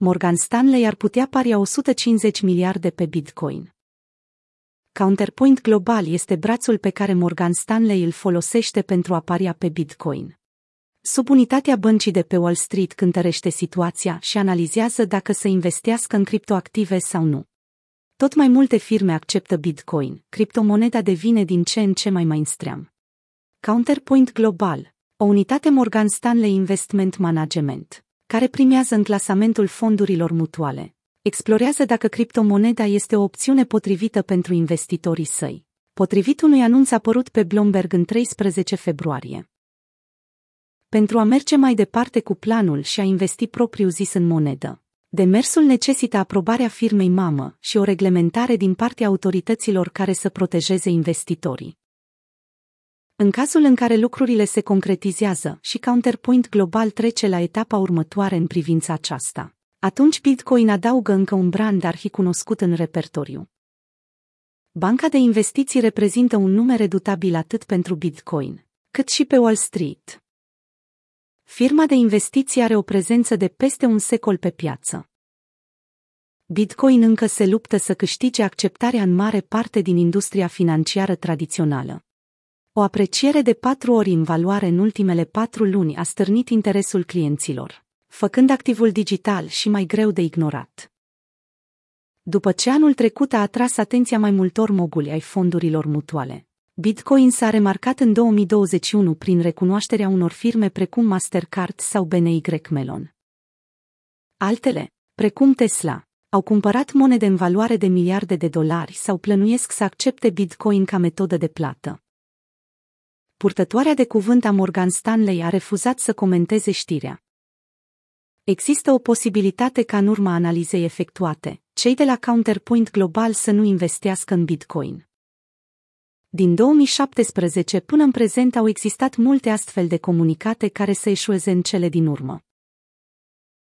Morgan Stanley ar putea paria 150 miliarde pe Bitcoin. Counterpoint Global este brațul pe care Morgan Stanley îl folosește pentru a paria pe Bitcoin. Subunitatea băncii de pe Wall Street cântărește situația și analizează dacă să investească în criptoactive sau nu. Tot mai multe firme acceptă Bitcoin, criptomoneda devine din ce în ce mai mainstream. Counterpoint Global, o unitate Morgan Stanley Investment Management, care primează în clasamentul fondurilor mutuale, explorează dacă criptomoneda este o opțiune potrivită pentru investitorii săi, potrivit unui anunț apărut pe Bloomberg în 13 februarie. Pentru a merge mai departe cu planul și a investi propriu zis în monedă, demersul necesită aprobarea firmei mamă și o reglementare din partea autorităților care să protejeze investitorii. În cazul în care lucrurile se concretizează și Counterpoint Global trece la etapa următoare în privința aceasta, atunci Bitcoin adaugă încă un brand arhicunoscut în repertoriu. Banca de investiții reprezintă un nume redutabil atât pentru Bitcoin, cât și pe Wall Street. Firma de investiții are o prezență de peste un secol pe piață. Bitcoin încă se luptă să câștige acceptarea în mare parte din industria financiară tradițională. O apreciere de patru ori în valoare în ultimele patru luni a stârnit interesul clienților, făcând activul digital și mai greu de ignorat. După ce anul trecut a atras atenția mai multor moguli ai fondurilor mutuale, Bitcoin s-a remarcat în 2021 prin recunoașterea unor firme precum Mastercard sau BNY Mellon. Altele, precum Tesla, au cumpărat monede în valoare de miliarde de dolari sau plănuiesc să accepte Bitcoin ca metodă de plată. Purtătoarea de cuvânt a Morgan Stanley a refuzat să comenteze știrea. Există o posibilitate ca în urma analizei efectuate, cei de la Counterpoint Global să nu investească în Bitcoin. Din 2017 până în prezent au existat multe astfel de comunicate care să eșueze în cele din urmă.